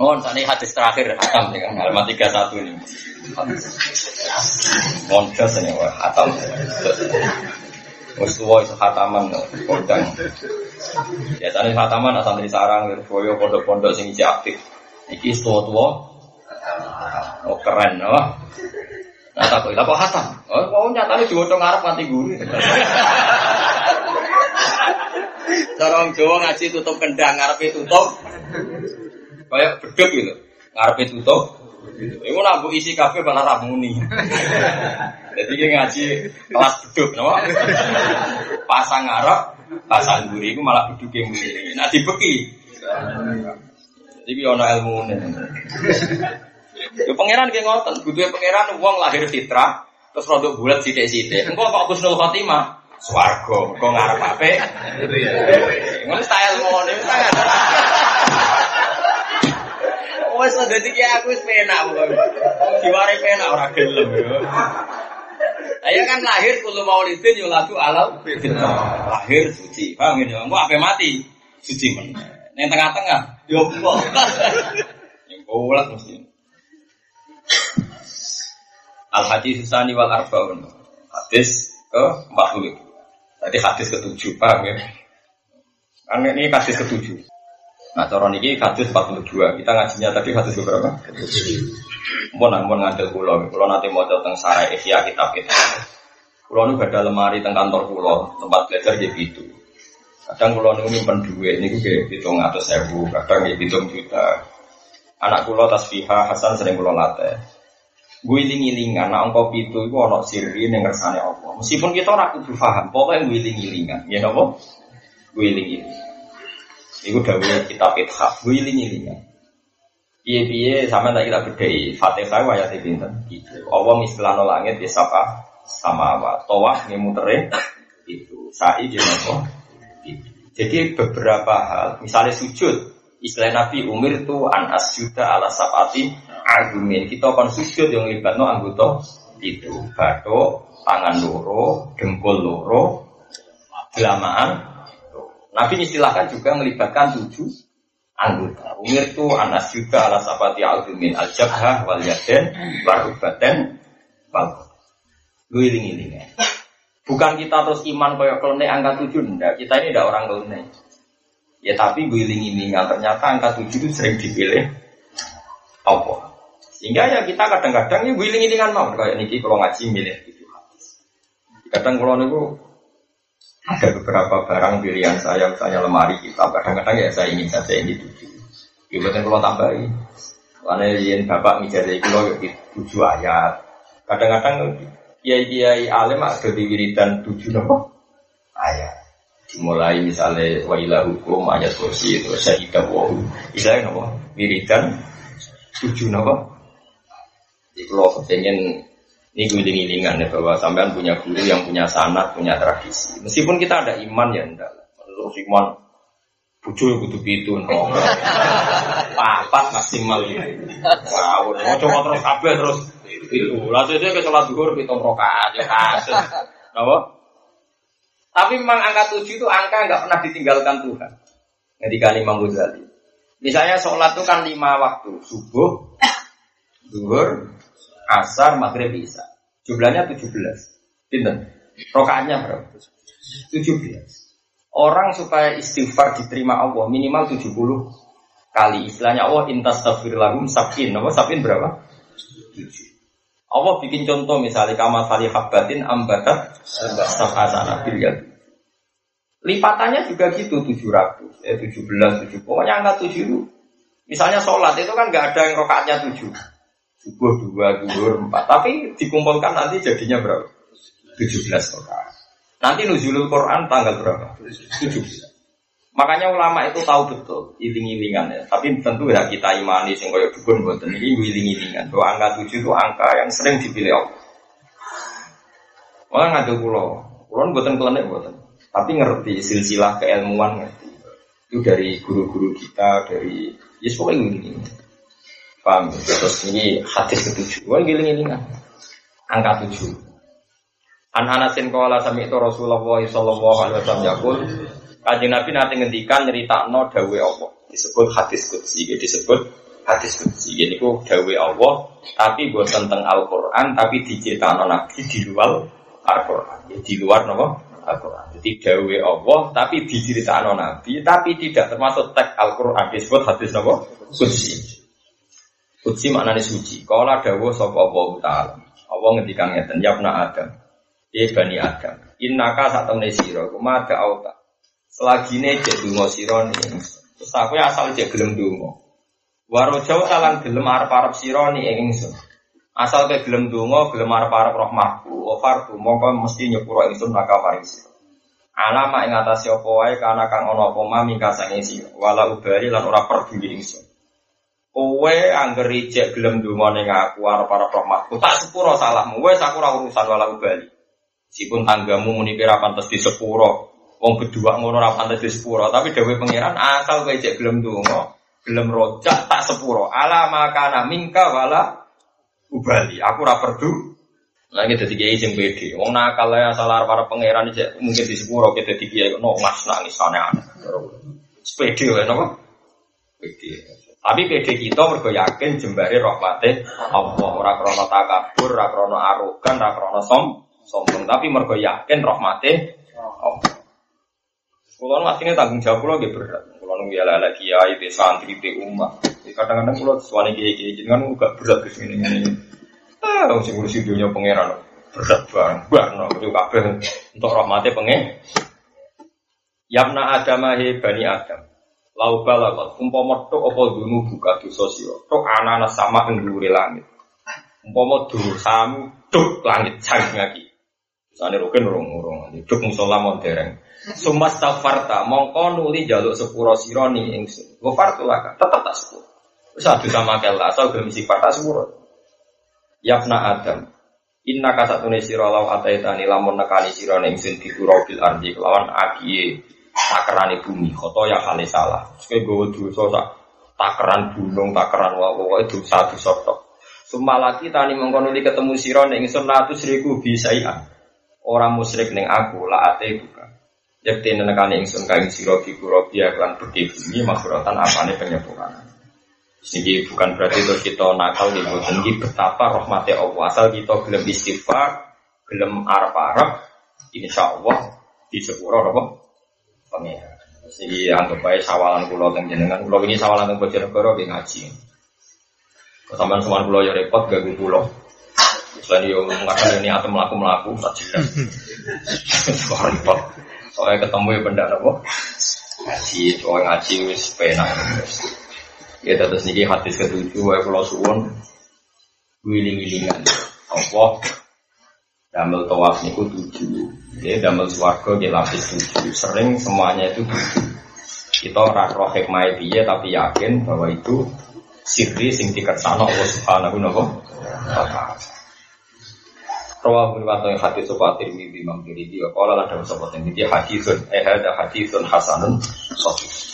Oh, ini hadis terakhir hatam ya kan halaman 31 ini. Monjas ini wah hatam. Wis tuwa hataman kondang. Biasanya hataman asal dari sarang, dari boyo pondok-pondok sing isi aktif. Iki tua-tua. Oh keren, oh. Nah, tak kok apa hatam? Oh, kok nyatane diwocok ngarep nganti guru. Corong Jawa ngaji tutup kendang, ngarepe tutup Kayak beduk gitu. Ngarepe tutup. Iku nak isi kafe malah ra muni. Jadi dia ngaji kelas beduk, no? Pasang ngarep, pasang guri, itu malah beduk yang muni. Nah dibeki. Jadi ono ilmu nih. Yo pangeran kayak ngotot, butuh pangeran uang lahir fitrah, terus produk bulat sidik-sidik. Engkau kok Husnul Khotimah, swargo, kok ngarep apa? Ngono style mau nih, Wes dadi ki aku wis penak pokoke. Diware penak ora gelem yo. Ayo kan lahir kulo maulidin yo lagu alal Lahir suci. Paham ya? Engko ape mati suci men. Ning tengah-tengah yo kok. Yang bolak mesti. Al hadis susani wal arbaun. Hadis ke 40. Tadi hadis ketujuh, paham ya? Kan ini hadis ketujuh. Nah, cara niki hadis 42. Kita ngajinya tadi hadis berapa? Mun mun ngadil kula, kula nanti mau tentang sarai Ihya kitab kita. Kula nu ada lemari teng kantor kula, tempat belajar gitu. Kadang kula nu nyimpen duit niku nggih 700.000, kadang nggih 7 juta. Anak kula tasfiha Hasan sering kula latih. Guling-gilingan, anak engkau pitu itu ono sirri yang ngersane Allah. Meskipun kita ora kudu paham, pokoknya guling-gilingan, ya napa? Guling-gilingan. Iku dawuh kitab Ithaf, wiling-wilingan. Piye-piye sama tak kita bedai Fatihah ayat pinten gitu. Allah mistilano langit di sapa sama apa. Tawah mutere itu. Sa'i jenapa itu. Jadi beberapa hal, misalnya sujud, istilah Nabi Umir itu an asjuda ala sapati argumen. Kita akan sujud yang no anggota itu. Batuk, tangan loro, dengkul loro, gelamaan, Nabi istilahkan juga melibatkan tujuh anggota. Umir itu anas juga ala sabati al-dumin al-jabhah wal yaden warubaten wal Guling ya. Bukan kita terus iman koyok kelene angka tujuh, enggak. Kita ini tidak orang kelene. Ya tapi guling ini ternyata angka tujuh itu sering dipilih Allah. Sehingga ya kita kadang-kadang ya ini kan mau kayak niki kalau ngaji milih itu Kadang kalau niku ada beberapa barang pilihan saya, misalnya lemari kita, kadang-kadang ya saya ingin saja ini tujuh. Ibaratnya kalau tambahin, karena yang bapak ngijazah itu loh tujuh ayat. Kadang-kadang kiai kiai alim ada di wiridan tujuh nopo ayat. Dimulai misalnya wailah hukum ayat kursi itu syahidah wahu. Misalnya nopo wiridan tujuh nopo. Jadi kalau pengen ini giling-gilingan ya bahwa sampean punya guru yang punya sanat, punya tradisi. Meskipun kita ada iman ya enggak. Terus iman bucu butuh itu no. Papat maksimal itu. Wow, mau coba terus kabel terus itu. Lalu saya ke sholat duhur pitung rokaat ya kasus. Kenapa? Tapi memang angka tujuh itu angka nggak pernah ditinggalkan Tuhan. Ketika Imam Ghazali. Misalnya sholat itu kan lima waktu. Subuh, duhur, asar, maghrib, isya. Jumlahnya 17. Pinten? Rokaatnya berapa? 17. Orang supaya istighfar diterima Allah minimal 70 kali. Istilahnya Allah intas tafir lahum sabin. Nama sabin berapa? 7. Allah bikin contoh misalnya kama tali habbatin ambatat sab'asana biliat. Lipatannya juga gitu 700, eh 17, 7. Pokoknya angka 7 itu. Misalnya sholat itu kan nggak ada yang rokaatnya 7 subuh dua, duhur empat. Tapi dikumpulkan nanti jadinya berapa? Tujuh belas rakaat. Nanti nuzulul Quran tanggal berapa? Tujuh belas. Makanya ulama itu tahu betul iling-ilingan ya. Tapi tentu ya kita imani sing dukun boten ini iling-ilingan. Bahwa angka tujuh itu angka yang sering dipilih Allah. Orang ngadu pulau, pulau boten kelenek boten. Tapi ngerti silsilah keilmuan ngerti. Itu dari guru-guru kita, dari ya pokoknya ini. Paham? Terus ini hadis ketujuh. Wah giling ini kan. Angka tujuh. An Anasin kala sami itu Rasulullah Sallallahu Alaihi Wasallam yakul. Kaji Nabi nanti ngendikan cerita no dawe Allah. Disebut hadis kutsi. Disebut hadis kudsi. Ini ku dawe Allah, tapi buat tentang Al-Quran, tapi diceritakan Nabi di luar Al-Quran. Di luar apa? Al-Quran. Jadi dawe Allah, tapi diceritakan Nabi, tapi tidak termasuk teks Al-Quran. Disebut hadis apa? Kudsi. Kudsi maknanya suci. Kalau dawe sapa Allah Ta'ala. Allah ngendikan ngeten, ya Adam. Ya Bani Adam. Innaka saat temen siro, kumada auta. Selagi cek dungo siro nih. Terus aku asal cek gelem dungo. Waro jauh talang gelem arep-arep sira ni ingsun. Asal ke gelem donga, gelem arep-arep rahmatku, ofarku mongko mesti nyepuro ingsun maka paring Alama ing atase wae kana kang ana apa ma mingka sange sira. Wala ubari lan ora peduli ingsun. Kowe angger ijek gelem donga ning aku arep-arep rahmatku, tak sepuro salahmu. Wes aku ora urusan wala ubali. Sipun tanggamu muni kira pantes di sepuro. Wong berdua ngono ora pantes di sepuro, tapi dhewe pangeran asal kowe ijek gelem donga, gelem rojak tak sepuro. Ala makana mingka wala ubali. Aku ora perdu. Lagi dadi kiai sing pede. Wong nakal ya salah para pangeran iki mungkin di sepuro kita dadi kiai no mas nangis aneh-aneh. Sepede wae napa tapi pede kita mergo yakin jembare rahmate Allah ora krana takabur ora krana arogan ora krana som sombong tapi mergo yakin rahmate Allah Kulo aslinya tanggung jawab kulo gitu berat. Kulo nunggu ya lala kiai, di santri, di umat. Kadang-kadang kulo suami kiai kiai jadi kan gak berat sini ini. Ah, sing ngurus dunia pangeran berat banget. Bah, no, itu kabeh untuk rahmatnya pengen. Yamna Adam bani Adam. Lau balagot, umpama tok apa dunu buka dosa sira. Tok ana sama ing langit. Umpama dosamu tok langit sang lagi. Sane roken urung-urung. Tok musola dereng. Sumas tafarta mongko nuli jaluk sepuro sironi ingsun. Gofartu laka tetap tak sepuro. Satu sama kela asal gelem sifat tak sepuro. Yapna Adam. Inna kasatune sira law ataitani lamun nekani sira ning bil ardi kelawan akiye takerane bumi khoto ya kali salah. Kowe gowo dosa takeran gunung, takeran wae pokoke dosa dosa tok. Sumalaki tani mongko nuli ketemu sira ning ingsun latus riku bisaian. Orang musyrik ning aku la ate bukan. Yakti nenekani ingsun kain siro di kurobia kan bukti bumi maksuratan apane penyempurnaan. Ini bukan berarti terus kita nakal boten ini betapa rahmatnya Allah. Asal kita gelem istighfar, gelem arab-arab, insya Allah di sepuro apa? Pengira. Jadi anggap sawalan pulau teng jenengan. Pulau ini sawalan teng Bojonegoro di ngaji. Kesamaan semua pulau ya repot gak pulau. Selain yo mengatakan ini atau melaku melaku tak jelas. Repot. Soalnya ketemu ya benda apa? Ngaji, soalnya ngaji wis penak. Ya terus niki hadis ketujuh wae kula suwun wiling-wilingan. Apa damel tawaf niku tujuh. Ya damel swarga nggih lapis tujuh. Sering semuanya itu tujuh. Kita ora roh hikmah piye tapi yakin bahwa itu sirri sing dikersano Allah Subhanahu wa taala. Rawah bin Wato yang hadis sopa Tirmidzi Imam Tirmidzi wa qala lan dawu sopa Tirmidzi hadisun eh ada hadisun hasanun sahih.